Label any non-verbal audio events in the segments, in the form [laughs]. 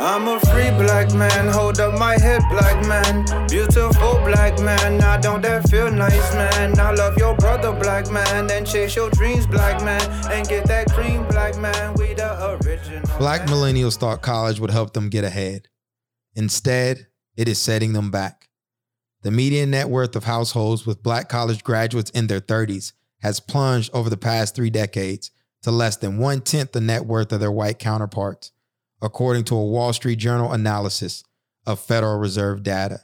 I'm a free black man, hold up my head, black man. Beautiful black man, now don't that feel nice, man? I love your brother, black man, and chase your dreams, black man, and get that cream, black man. We the original. Black millennials thought college would help them get ahead. Instead, it is setting them back. The median net worth of households with black college graduates in their 30s has plunged over the past three decades to less than one tenth the net worth of their white counterparts according to a Wall Street Journal analysis of Federal Reserve data.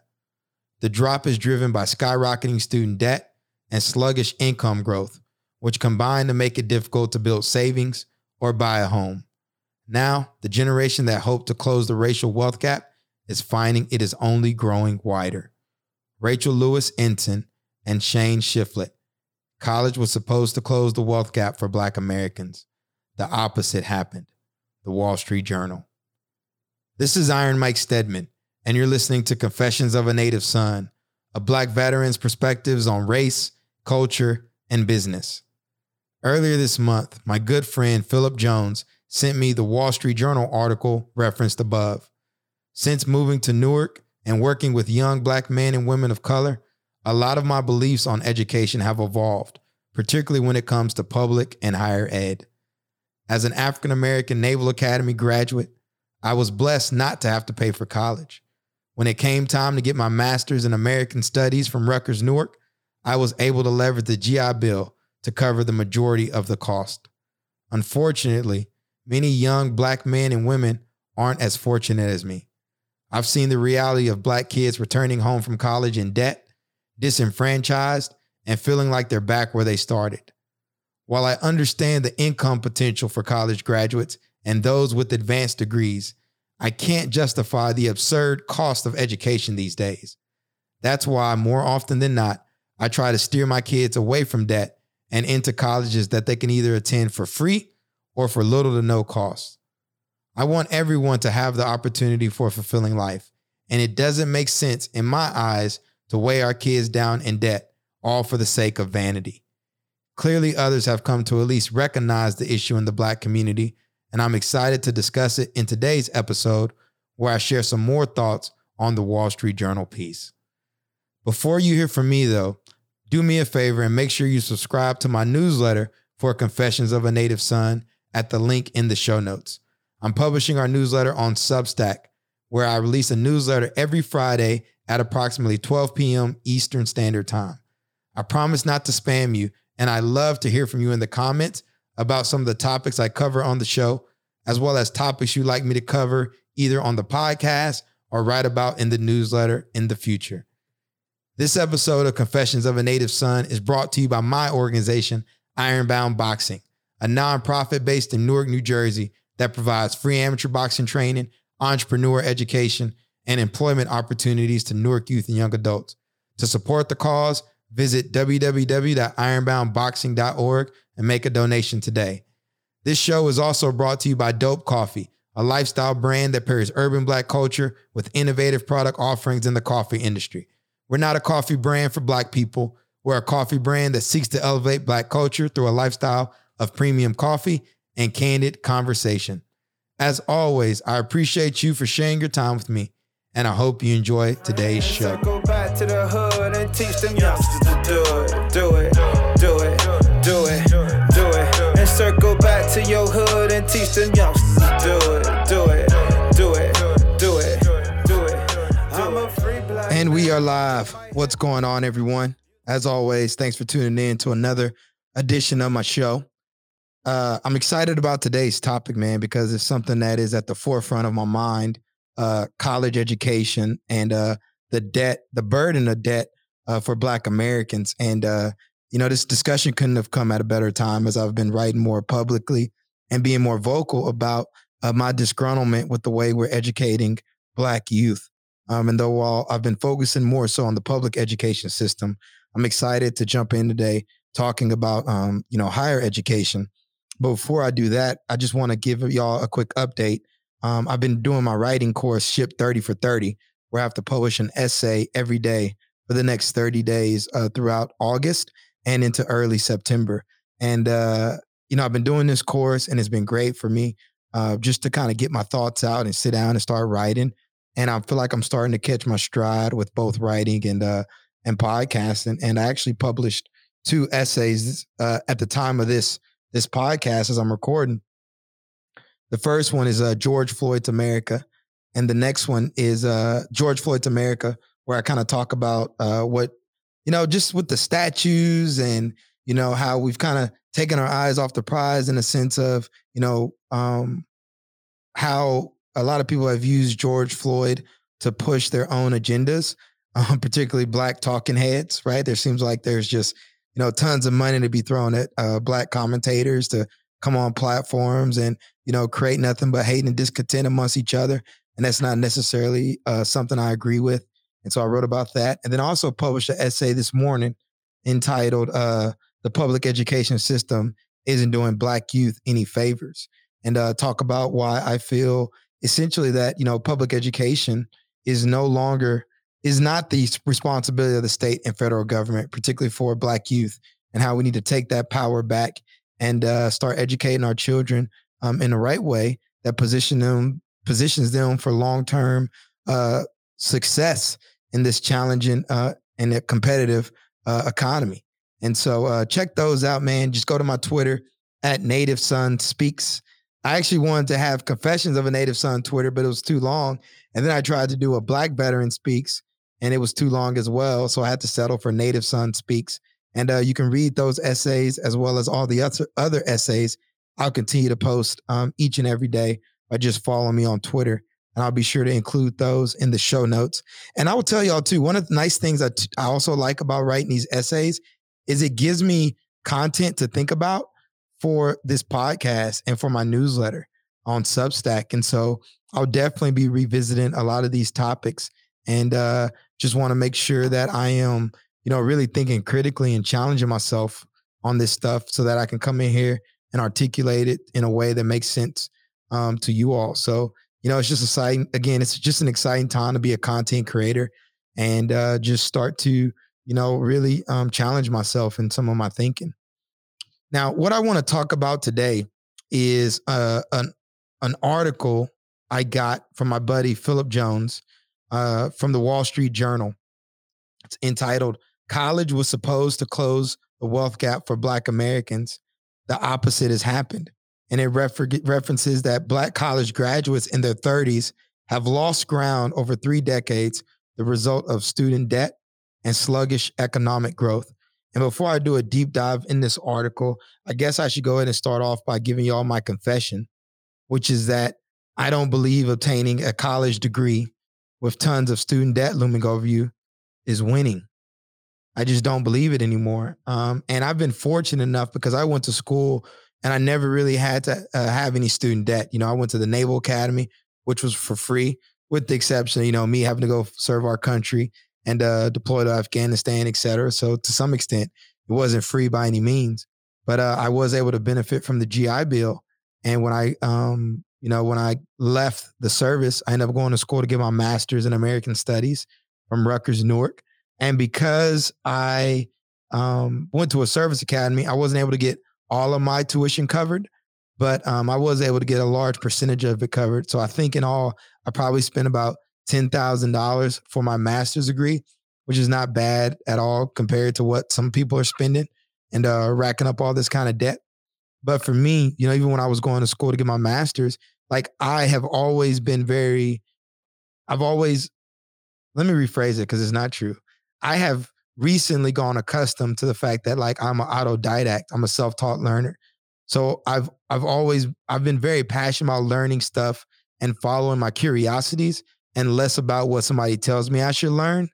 The drop is driven by skyrocketing student debt and sluggish income growth, which combine to make it difficult to build savings or buy a home. Now, the generation that hoped to close the racial wealth gap is finding it is only growing wider. Rachel Louise Ensign and Shane Shifflett. College was supposed to close the wealth gap for Black Americans. The opposite happened the Wall Street Journal. This is Iron Mike Stedman, and you're listening to Confessions of a Native Son, a Black veteran's perspectives on race, culture, and business. Earlier this month, my good friend Philip Jones sent me the Wall Street Journal article referenced above. Since moving to Newark and working with young Black men and women of color, a lot of my beliefs on education have evolved, particularly when it comes to public and higher ed. As an African American Naval Academy graduate, I was blessed not to have to pay for college. When it came time to get my master's in American Studies from Rutgers Newark, I was able to leverage the GI Bill to cover the majority of the cost. Unfortunately, many young black men and women aren't as fortunate as me. I've seen the reality of black kids returning home from college in debt, disenfranchised, and feeling like they're back where they started. While I understand the income potential for college graduates and those with advanced degrees, I can't justify the absurd cost of education these days. That's why, more often than not, I try to steer my kids away from debt and into colleges that they can either attend for free or for little to no cost. I want everyone to have the opportunity for a fulfilling life, and it doesn't make sense in my eyes to weigh our kids down in debt, all for the sake of vanity. Clearly, others have come to at least recognize the issue in the Black community, and I'm excited to discuss it in today's episode where I share some more thoughts on the Wall Street Journal piece. Before you hear from me, though, do me a favor and make sure you subscribe to my newsletter for Confessions of a Native Son at the link in the show notes. I'm publishing our newsletter on Substack, where I release a newsletter every Friday at approximately 12 p.m. Eastern Standard Time. I promise not to spam you and I love to hear from you in the comments about some of the topics I cover on the show, as well as topics you'd like me to cover either on the podcast or write about in the newsletter in the future. This episode of Confessions of a Native Son is brought to you by my organization, Ironbound Boxing, a nonprofit based in Newark, New Jersey that provides free amateur boxing training, entrepreneur education, and employment opportunities to Newark youth and young adults. To support the cause, Visit www.ironboundboxing.org and make a donation today. This show is also brought to you by Dope Coffee, a lifestyle brand that pairs urban black culture with innovative product offerings in the coffee industry. We're not a coffee brand for black people. We're a coffee brand that seeks to elevate black culture through a lifestyle of premium coffee and candid conversation. As always, I appreciate you for sharing your time with me and I hope you enjoy today's show. Go back to the hood and teach them youngsters to do it, do it, do it, do it, do it. And circle back to your hood and teach them youngsters to do it, do it, do it, do it, do it. I'm a free black. And we are live. What's going on, everyone? As always, thanks for tuning in to another edition of my show. Uh, I'm excited about today's topic, man, because it's something that is at the forefront of my mind uh, college education and uh, the debt, the burden of debt uh, for Black Americans. And, uh, you know, this discussion couldn't have come at a better time as I've been writing more publicly and being more vocal about uh, my disgruntlement with the way we're educating Black youth. Um, and though while I've been focusing more so on the public education system, I'm excited to jump in today talking about, um, you know, higher education. But before I do that, I just want to give y'all a quick update um, I've been doing my writing course, Ship 30 for 30, where I have to publish an essay every day for the next 30 days uh, throughout August and into early September. And, uh, you know, I've been doing this course and it's been great for me. uh, just to kind of get my thoughts out and sit down and start writing. And I feel like I'm starting to catch my stride with both writing and uh, and podcasting. And I actually published two essays uh, at the time of this this podcast as I'm recording. The first one is uh, George Floyd's America, and the next one is uh, George Floyd's America, where I kind of talk about uh, what you know, just with the statues and you know how we've kind of taken our eyes off the prize in a sense of you know um, how a lot of people have used George Floyd to push their own agendas, [laughs] um, particularly black talking heads. Right? There seems like there's just you know tons of money to be thrown at uh, black commentators to come on platforms and you know create nothing but hate and discontent amongst each other, and that's not necessarily uh, something I agree with. And so I wrote about that, and then also published an essay this morning entitled uh, "The Public Education System Isn't Doing Black Youth Any Favors," and uh, talk about why I feel essentially that you know public education is no longer is not the responsibility of the state and federal government, particularly for Black youth, and how we need to take that power back and uh, start educating our children um, in the right way that position them positions them for long term uh, success in this challenging uh, and a competitive uh, economy. And so uh, check those out, man. Just go to my Twitter at Native Son Speaks. I actually wanted to have Confessions of a Native Son Twitter, but it was too long. And then I tried to do a Black Veteran Speaks, and it was too long as well. So I had to settle for Native Son Speaks. And uh, you can read those essays as well as all the other, other essays. I'll continue to post um, each and every day by just following me on Twitter. And I'll be sure to include those in the show notes. And I will tell y'all too, one of the nice things I, also like about writing these essays is it gives me content to think about for this podcast and for my newsletter on Substack. And so I'll definitely be revisiting a lot of these topics and uh, just want to make sure that I am, you know, really thinking critically and challenging myself on this stuff so that I can come in here and articulate it in a way that makes sense um, to you all. So, you know, it's just exciting. Again, it's just an exciting time to be a content creator and uh, just start to, you know, really um, challenge myself in some of my thinking. Now, what I want to talk about today is uh, an an article I got from my buddy Philip Jones uh, from the Wall Street Journal. It's entitled "College was supposed to close the wealth gap for Black Americans. The opposite has happened," and it refer- references that Black college graduates in their 30s have lost ground over three decades, the result of student debt and sluggish economic growth. And before I do a deep dive in this article, I guess I should go ahead and start off by giving y'all my confession, which is that I don't believe obtaining a college degree with tons of student debt looming over you is winning. I just don't believe it anymore. Um, and I've been fortunate enough because I went to school and I never really had to uh, have any student debt. You know, I went to the Naval Academy, which was for free, with the exception of, you know, me having to go serve our country and uh, deployed to Afghanistan, et cetera. So to some extent, it wasn't free by any means, but uh, I was able to benefit from the GI Bill. And when I, um, you know, when I left the service, I ended up going to school to get my master's in American Studies from Rutgers Newark. And because I um, went to a service academy, I wasn't able to get all of my tuition covered, but um, I was able to get a large percentage of it covered. So I think in all, I probably spent about $10,000 for my master's degree, which is not bad at all compared to what some people are spending and uh, racking up all this kind of debt. But for me, you know, even when I was going to school to get my master's, like I have always been very, I've always, let me rephrase it because it's not true. I have recently gone accustomed to the fact that like I'm an autodidact, I'm a self-taught learner. So I've I've always I've been very passionate about learning stuff and following my curiosities and less about what somebody tells me I should learn.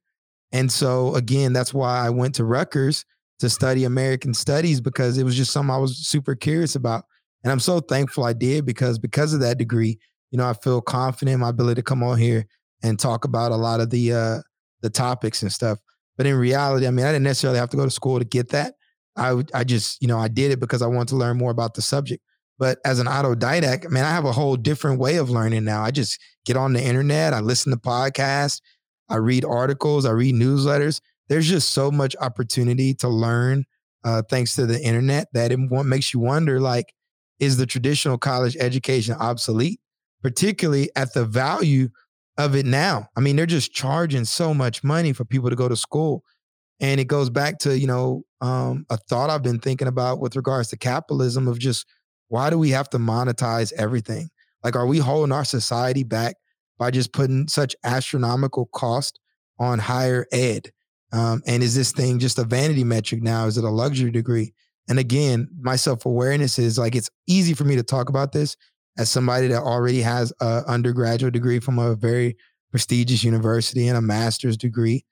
And so again, that's why I went to Rutgers to study American studies because it was just something I was super curious about. And I'm so thankful I did because because of that degree, you know, I feel confident in my ability to come on here and talk about a lot of the uh the topics and stuff. But in reality, I mean, I didn't necessarily have to go to school to get that. I I just, you know, I did it because I wanted to learn more about the subject. But as an autodidact, man, I have a whole different way of learning now. I just get on the internet, I listen to podcasts, I read articles, I read newsletters. There's just so much opportunity to learn uh, thanks to the internet that it makes you wonder like, is the traditional college education obsolete, particularly at the value of it now. I mean, they're just charging so much money for people to go to school. And it goes back to, you know, um, a thought I've been thinking about with regards to capitalism of just why do we have to monetize everything? Like, are we holding our society back by just putting such astronomical cost on higher ed? Um, and is this thing just a vanity metric now? Is it a luxury degree? And again, my self awareness is like it's easy for me to talk about this as somebody that already has an undergraduate degree from a very prestigious university and a master's degree.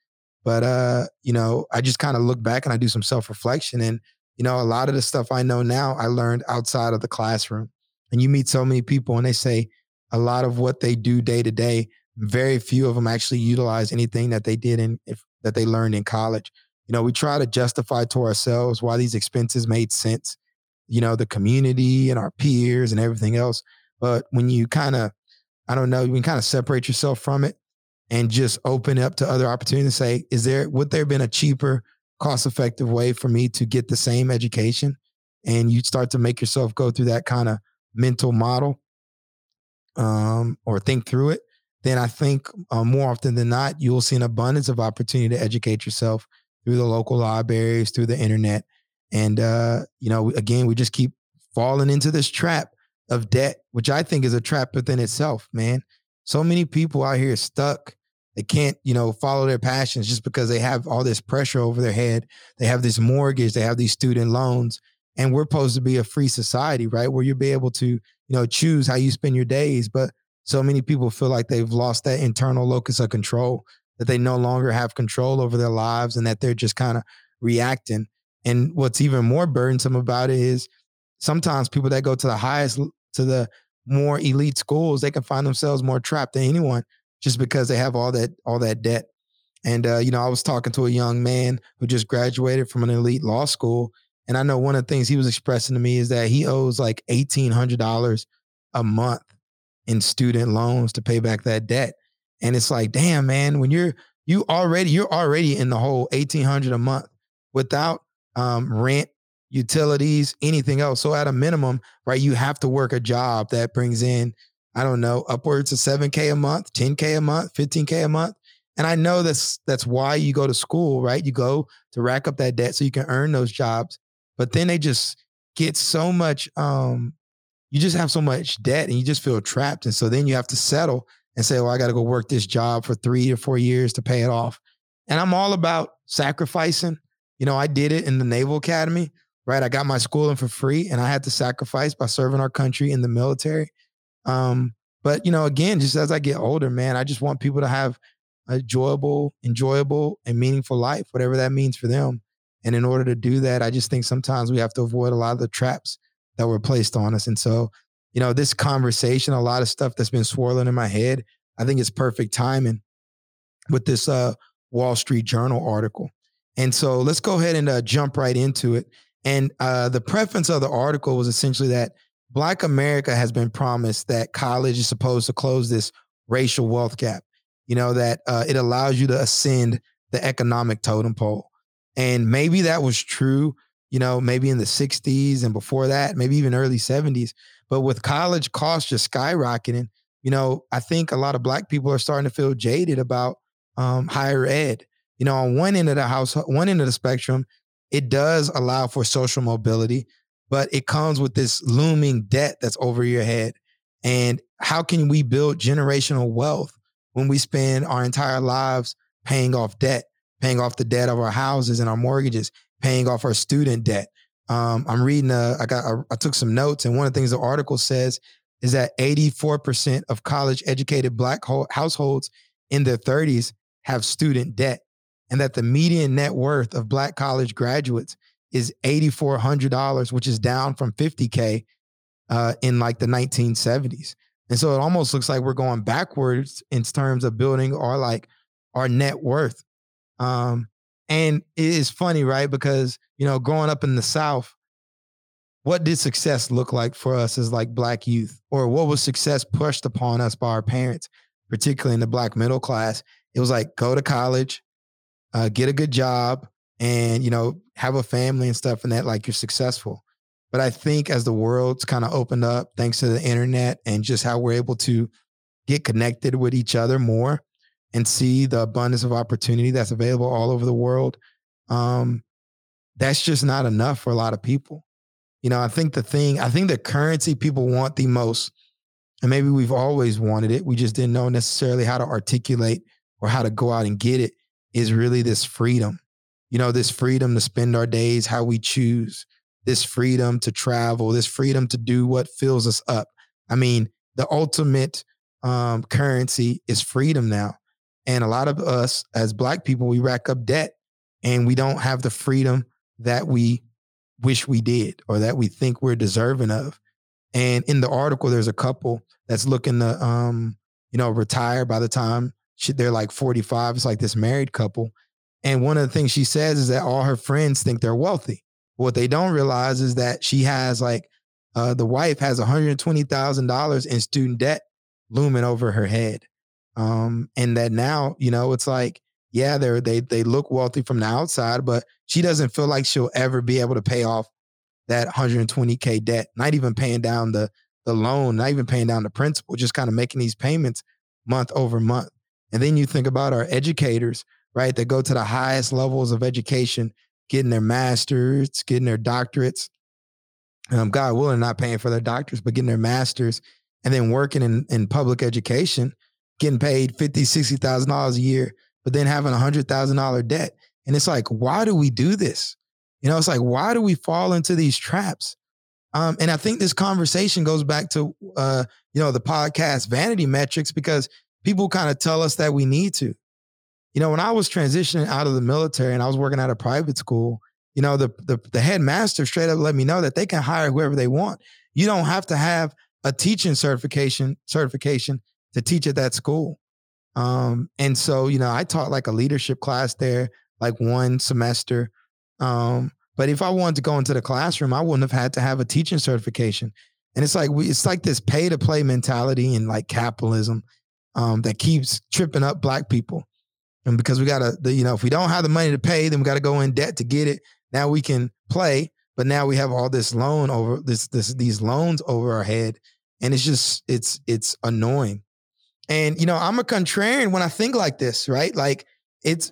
But uh, you know, I just kind of look back and I do some self reflection, and you know, a lot of the stuff I know now I learned outside of the classroom. And you meet so many people, and they say a lot of what they do day to day. Very few of them actually utilize anything that they did in if, that they learned in college. You know, we try to justify to ourselves why these expenses made sense. You know, the community and our peers and everything else. But when you kind of, I don't know, you can kind of separate yourself from it and just open up to other opportunities and say, is there, would there have been a cheaper, cost effective way for me to get the same education? And you start to make yourself go through that kind of mental model um, or think through it, then I think uh, more often than not, you will see an abundance of opportunity to educate yourself through the local libraries, through the internet. And, uh, you know, again, we just keep falling into this trap of debt, which I think is a trap within itself, man. So many people out here stuck. They can't, you know, follow their passions just because they have all this pressure over their head. They have this mortgage, they have these student loans, and we're supposed to be a free society, right? Where you'll be able to, you know, choose how you spend your days. But so many people feel like they've lost that internal locus of control, that they no longer have control over their lives and that they're just kind of reacting. And what's even more burdensome about it is sometimes people that go to the highest, to the more elite schools, they can find themselves more trapped than anyone just because they have all that, all that debt. And, uh, you know, I was talking to a young man who just graduated from an elite law school. And I know one of the things he was expressing to me is that he owes like $1,800 a month in student loans to pay back that debt. And it's like, damn, man, when you're you already you're already in the whole 1800 a month without um, rent, utilities, anything else. So at a minimum, right, you have to work a job that brings in, I don't know, upwards of 7K a month, 10K a month, 15K a month. And I know that's that's why you go to school, right? You go to rack up that debt so you can earn those jobs. But then they just get so much um you just have so much debt and you just feel trapped. And so then you have to settle and say, well, I got to go work this job for three or four years to pay it off. And I'm all about sacrificing. You know, I did it in the Naval Academy, right? I got my schooling for free and I had to sacrifice by serving our country in the military. Um, but, you know, again, just as I get older, man, I just want people to have a enjoyable, enjoyable, and meaningful life, whatever that means for them. And in order to do that, I just think sometimes we have to avoid a lot of the traps that were placed on us. And so, you know, this conversation, a lot of stuff that's been swirling in my head, I think it's perfect timing with this uh, Wall Street Journal article. And so let's go ahead and uh, jump right into it. And uh, the preference of the article was essentially that Black America has been promised that college is supposed to close this racial wealth gap. You know, that uh, it allows you to ascend the economic totem pole. And maybe that was true you know, maybe in the 60s and before that, maybe even early 70s. But with college costs just skyrocketing, you know, I think a lot of black people are starting to feel jaded about um, higher ed. You know, on one end of the house, one end of the spectrum, it does allow for social mobility, but it comes with this looming debt that's over your head. And how can we build generational wealth when we spend our entire lives paying off debt, paying off the debt of our houses and our mortgages, paying off our student debt. Um, I'm reading, a, I got, I, I took some notes, and one of the things the article says is that 84% of college educated Black ho- households in their 30s have student debt, and that the median net worth of Black college graduates is $8,400, which is down from 50K uh, in like the 1970s. And so it almost looks like we're going backwards in terms of building our like our net worth. Um, and it is funny, right? Because, you know, growing up in the South, what did success look like for us as like black youth? Or what was success pushed upon us by our parents, particularly in the black middle class? It was like go to college, uh, get a good job, and you know, have a family and stuff, and that like you're successful. But I think as the world's kind of opened up, thanks to the internet and just how we're able to get connected with each other more and see the abundance of opportunity that's available all over the world, um, that's just not enough for a lot of people. You know, I think the thing, I think the currency people want the most, and maybe we've always wanted it, we just didn't know necessarily how to articulate or how to go out and get it, is really this freedom. You know, this freedom to spend our days how we choose, this freedom to travel, this freedom to do what fills us up. I mean, the ultimate um, currency is freedom now. And a lot of us as Black people, we rack up debt and we don't have the freedom that we wish we did or that we think we're deserving of. And in the article, there's a couple that's looking to, um, you know, retire by the time she, they're like 45. It's like this married couple. And one of the things she says is that all her friends think they're wealthy. What they don't realize is that she has like, uh, the wife has $120,000 in student debt looming over her head. Um, and that now, you know, it's like, yeah, they're they they look wealthy from the outside, but she doesn't feel like she'll ever be able to pay off that 120k debt. Not even paying down the the loan, not even paying down the principal, just kind of making these payments month over month. And then you think about our educators, right? That go to the highest levels of education, getting their masters, getting their doctorates. Um, God willing, not paying for their doctors, but getting their masters and then working in, in public education, getting paid fifty, sixty thousand dollars a year, but then having a hundred thousand dollar debt. And it's like, why do we do this? You know, it's like, why do we fall into these traps? Um, and I think this conversation goes back to uh, you know, the podcast vanity metrics because people kind of tell us that we need to. You know, when I was transitioning out of the military and I was working at a private school, you know, the the, the headmaster straight up let me know that they can hire whoever they want. You don't have to have a teaching certification certification to teach at that school. Um, and so, you know, I taught like a leadership class there, like one semester. Um, but if I wanted to go into the classroom, I wouldn't have had to have a teaching certification. And it's like we, it's like this pay to play mentality and like capitalism um, that keeps tripping up black people. And because we gotta, you know, if we don't have the money to pay, then we got to go in debt to get it. Now we can play, but now we have all this loan over this this these loans over our head, and it's just it's it's annoying. And you know, I'm a contrarian when I think like this, right? Like it's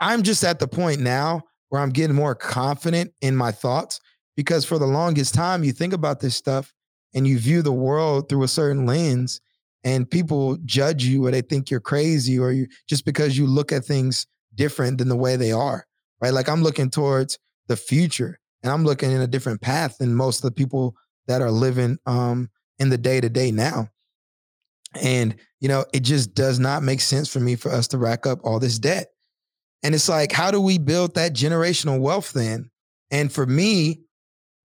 I'm just at the point now where I'm getting more confident in my thoughts because for the longest time you think about this stuff and you view the world through a certain lens and people judge you or they think you're crazy or you just because you look at things different than the way they are right like i'm looking towards the future and I'm looking in a different path than most of the people that are living um, in the day to day now. And you know, it just does not make sense for me for us to rack up all this debt. And it's like, how do we build that generational wealth then? And for me,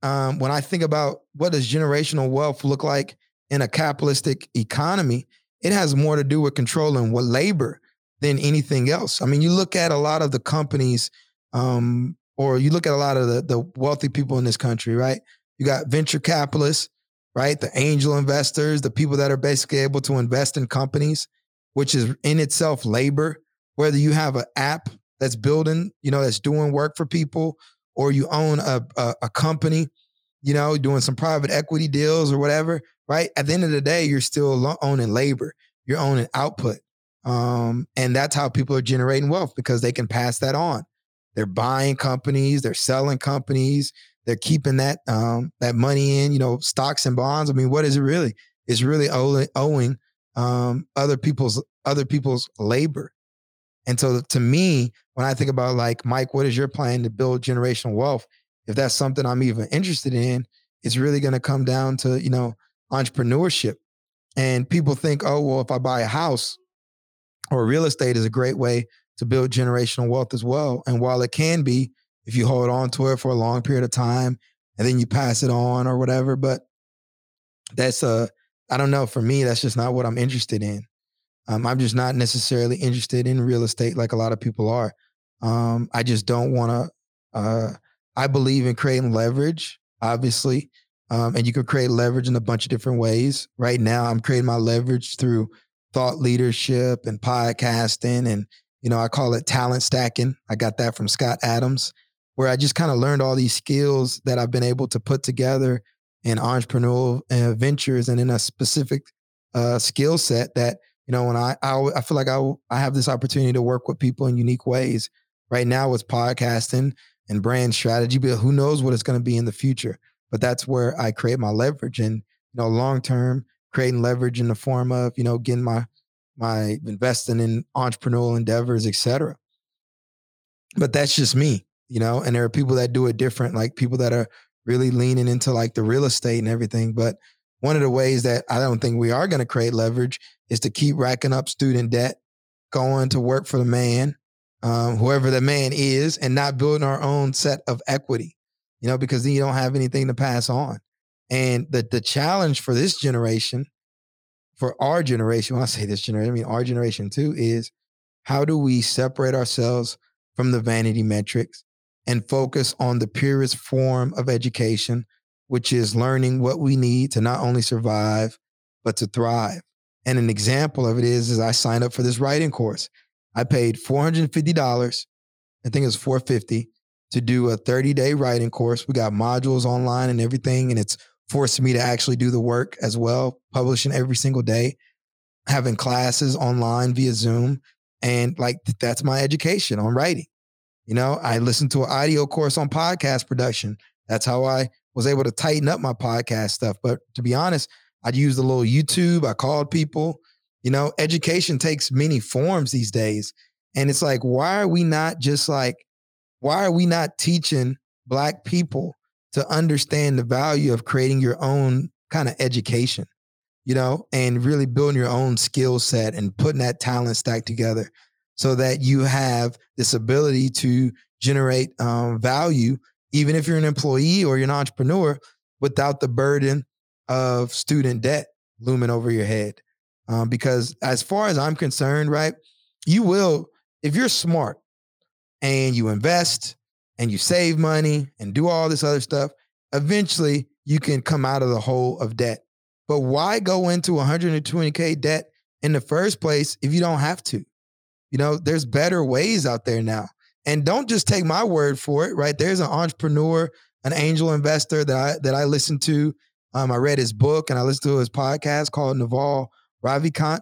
um, when I think about what does generational wealth look like in a capitalistic economy, it has more to do with controlling what labor than anything else. I mean, you look at a lot of the companies um, or you look at a lot of the, the wealthy people in this country, right? You got venture capitalists, right? The angel investors, the people that are basically able to invest in companies, which is in itself labor. Whether you have an app that's building, you know, that's doing work for people, or you own a, a, a company, you know, doing some private equity deals or whatever, right? At the end of the day, you're still owning labor, you're owning output. Um, and that's how people are generating wealth because they can pass that on. They're buying companies, they're selling companies, they're keeping that um, that money in, you know, stocks and bonds. I mean, what is it really? It's really owing, owing um, other people's other people's labor. And so to me, when I think about like, Mike, what is your plan to build generational wealth? If that's something I'm even interested in, it's really going to come down to, you know, entrepreneurship. And people think, oh, well, if I buy a house or real estate is a great way to build generational wealth as well. And while it can be, if you hold on to it for a long period of time and then you pass it on or whatever, but that's a, I don't know. For me, that's just not what I'm interested in. Um, I'm just not necessarily interested in real estate like a lot of people are. Um, I just don't want to. Uh, I believe in creating leverage, obviously, um, and you can create leverage in a bunch of different ways. Right now, I'm creating my leverage through thought leadership and podcasting and you know, I call it talent stacking. I got that from Scott Adams. where I just kind of learned all these skills that I've been able to put together in entrepreneurial uh, ventures and in a specific uh, skill set that you know when I, I I feel like I I have this opportunity to work with people in unique ways. Right now, it's podcasting and brand strategy, but who knows what it's going to be in the future. But that's where I create my leverage, and you know, long term, creating leverage in the form of you know getting my my investing in entrepreneurial endeavors, etc. But that's just me, you know. And there are people that do it different, like people that are really leaning into like the real estate and everything. But one of the ways that I don't think we are going to create leverage is to keep racking up student debt, going to work for the man, um, whoever the man is, and not building our own set of equity, you know, because then you don't have anything to pass on. And the the challenge for this generation, for our generation, when I say this generation, I mean our generation too, is how do we separate ourselves from the vanity metrics and focus on the purest form of education, which is learning what we need to not only survive, but to thrive. And an example of it is, is I signed up for this writing course. I paid $450. I think it was 450 to do a 30 day writing course. We got modules online and everything. And it's forced me to actually do the work as well, publishing every single day, having classes online via Zoom. And like, that's my education on writing. You know, I listened to an audio course on podcast production. That's how I was able to tighten up my podcast stuff. But to be honest, I used a little YouTube. I called people. You know, education takes many forms these days. And it's like, why are we not just like, why are we not teaching Black people to understand the value of creating your own kind of education, you know, and really building your own skill set and putting that talent stack together? so that you have this ability to generate um, value, even if you're an employee or you're an entrepreneur, without the burden of student debt looming over your head. Um, because as far as I'm concerned, right, you will, if you're smart and you invest and you save money and do all this other stuff, eventually you can come out of the hole of debt. But why go into 120K debt in the first place if you don't have to? You know, there's better ways out there now. And don't just take my word for it, right? There's an entrepreneur, an angel investor that I that I listened to. Um, I read his book and I listened to his podcast called Naval Ravikant.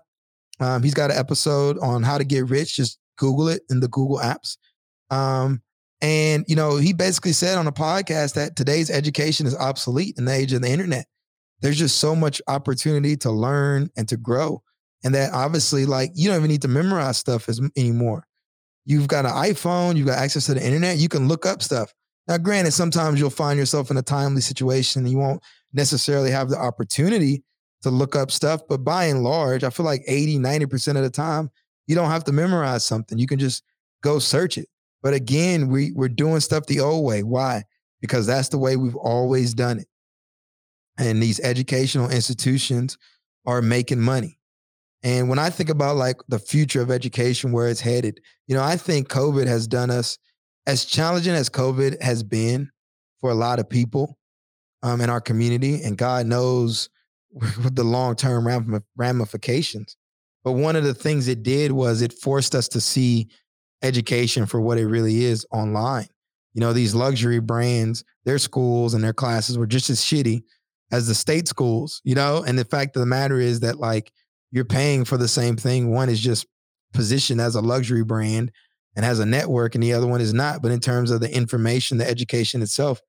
Um, he's got an episode on how to get rich. Just Google it in the Google apps. Um, and you know, he basically said on a podcast that today's education is obsolete in the age of the internet. There's just so much opportunity to learn and to grow and that obviously like you don't even need to memorize stuff as anymore you've got an iphone you've got access to the internet you can look up stuff now granted sometimes you'll find yourself in a timely situation and you won't necessarily have the opportunity to look up stuff but by and large i feel like 80 90% of the time you don't have to memorize something you can just go search it. But again we, we're doing stuff the old way. Why? Because that's the way we've always done it. And these educational institutions are making money. And when I think about like the future of education, where it's headed, you know, I think COVID has done us as challenging as COVID has been for a lot of people um, in our community, and God knows the long term ramifications. But one of the things it did was it forced us to see education for what it really is online. You know, these luxury brands, their schools and their classes were just as shitty as the state schools, you know? And the fact of the matter is that, like, you're paying for the same thing. One is just positioned as a luxury brand and has a network, and the other one is not. But in terms of the information, the education itself,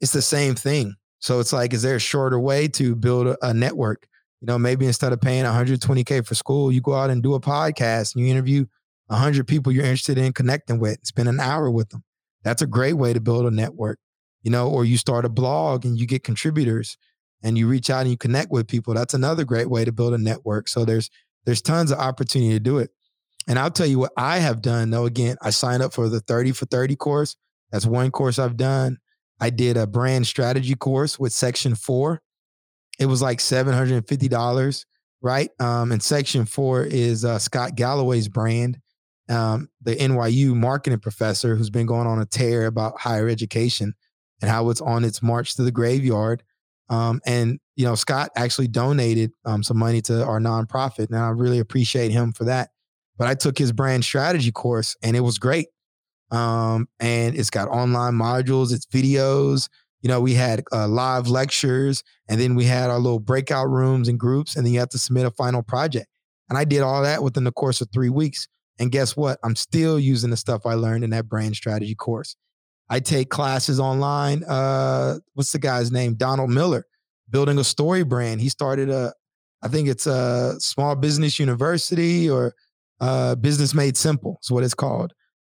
it's the same thing. So it's like, is there a shorter way to build a, network? You know, maybe instead of paying 120K for school, you go out and do a podcast and you interview 100 people you're interested in connecting with, spend an hour with them. That's a great way to build a network, you know, or you start a blog and you get contributors and you reach out and you connect with people. That's another great way to build a network. So there's there's tons of opportunity to do it. And I'll tell you what I have done though. Again, I signed up for the 30 for 30 course. That's one course I've done. I did a brand strategy course with Section4. It was like $750, right? Um, and Section4 is uh, Scott Galloway's brand, um, the NYU marketing professor who's been going on a tear about higher education and how it's on its march to the graveyard. Um, and you know, Scott actually donated um, some money to our nonprofit, and I really appreciate him for that. But I took his brand strategy course, and it was great. Um, and it's got online modules, it's videos. You know, we had uh, live lectures, and then we had our little breakout rooms and groups, and then you have to submit a final project. And I did all that within the course of three weeks. And guess what? I'm still using the stuff I learned in that brand strategy course. I take classes online. Uh, what's the guy's name? Donald Miller, building a story brand. He started a, I think it's a small business university or uh, Business Made Simple is what it's called.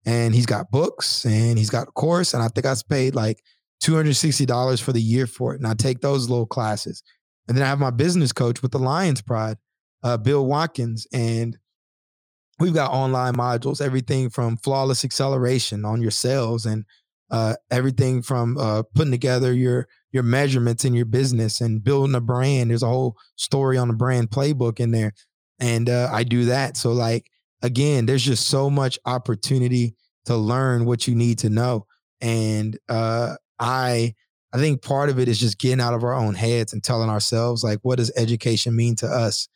And he's got books and he's got a course. And I think I paid like $260 for the year for it. And I take those little classes. And then I have my business coach with the Lions Pride, uh, Bill Watkins. And we've got online modules, everything from flawless acceleration on your sales and uh, everything from uh, putting together your your measurements in your business and building a brand. There's a whole story on the brand playbook in there, and uh, I do that. So like again, there's just so much opportunity to learn what you need to know, and uh, I I think part of it is just getting out of our own heads and telling ourselves like, what does education mean to us?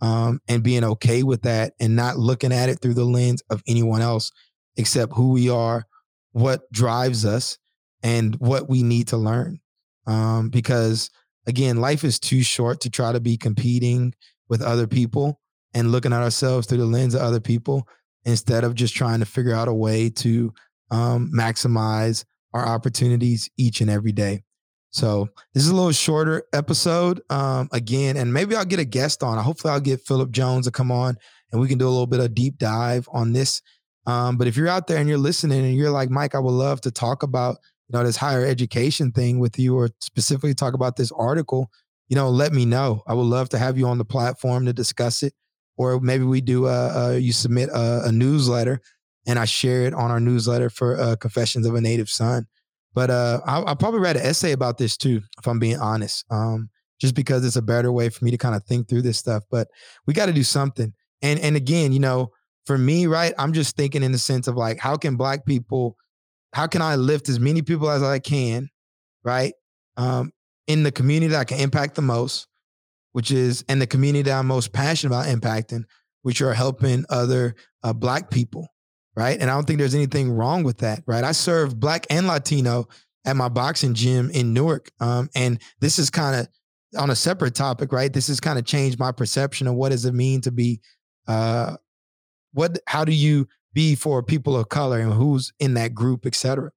Um, and being okay with that and not looking at it through the lens of anyone else except who we are what drives us and what we need to learn. Um, because again, life is too short to try to be competing with other people and looking at ourselves through the lens of other people instead of just trying to figure out a way to um, maximize our opportunities each and every day. So this is a little shorter episode um, again, and maybe I'll get a guest on. Hopefully, I'll get Philip Jones to come on and we can do a little bit of deep dive on this um, but if you're out there and you're listening and you're like, Mike, I would love to talk about, you know, this higher education thing with you or specifically talk about this article, you know, let me know. I would love to have you on the platform to discuss it. Or maybe we do, uh, uh you submit a, a, newsletter and I share it on our newsletter for uh, Confessions of a Native Son. But uh, I'll, I'll, probably write an essay about this too, if I'm being honest, um, just because it's a better way for me to kind of think through this stuff. But we got to do something. And and again, you know, for me, right, I'm just thinking in the sense of like, how can black people, how can I lift as many people as I can, right? Um, in the community that I can impact the most, which is in the community that I'm most passionate about impacting, which are helping other uh, black people, right? And I don't think there's anything wrong with that, right? I serve black and Latino at my boxing gym in Newark. Um, and this is kind of on a separate topic, right? This has kind of changed my perception of what does it mean to be uh, what how do you be for people of color and who's in that group, et cetera.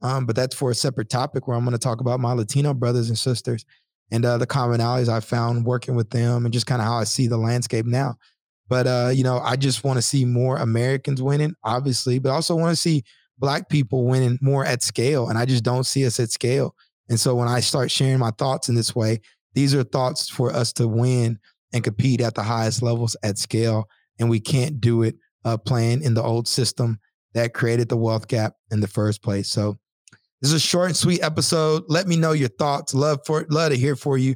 Um, but that's for a separate topic where I'm going to talk about my Latino brothers and sisters and uh, the commonalities I found working with them and just kind of how I see the landscape now. But uh, you know, I just want to see more Americans winning, obviously, but also want to see black people winning more at scale. And I just don't see us at scale. And so when I start sharing my thoughts in this way, these are thoughts for us to win and compete at the highest levels at scale and we can't do it uh, playing in the old system that created the wealth gap in the first place. So this is a short and sweet episode. Let me know your thoughts. Love for love to hear for you,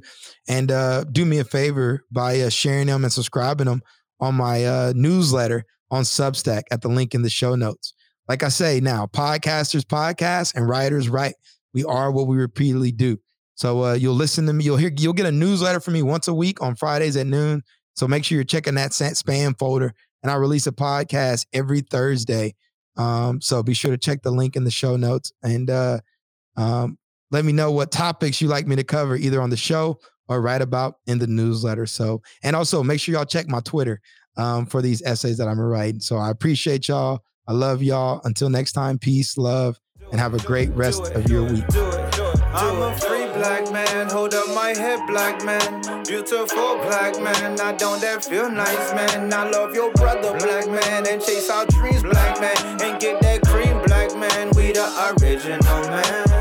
and uh, do me a favor by uh, sharing them and subscribing them on my uh, newsletter on Substack at the link in the show notes. Like I say now, podcasters podcast and writers write. We are what we repeatedly do. So uh, you'll listen to me. You'll hear. You'll get a newsletter from me once a week on Fridays at noon. So make sure you're checking that spam folder. And I release a podcast every Thursday. Um, so be sure to check the link in the show notes and uh, um, let me know what topics you like me to cover either on the show or write about in the newsletter. So, and also make sure y'all check my Twitter um, for these essays that I'm writing. So I appreciate y'all. I love y'all. Until next time, peace, love, and have a great rest of your week black man. Hold up my head, black man. Beautiful black man. I don't that feel nice, man. I love your brother, black man. And chase our dreams, black man. And get that cream, black man. We the original man.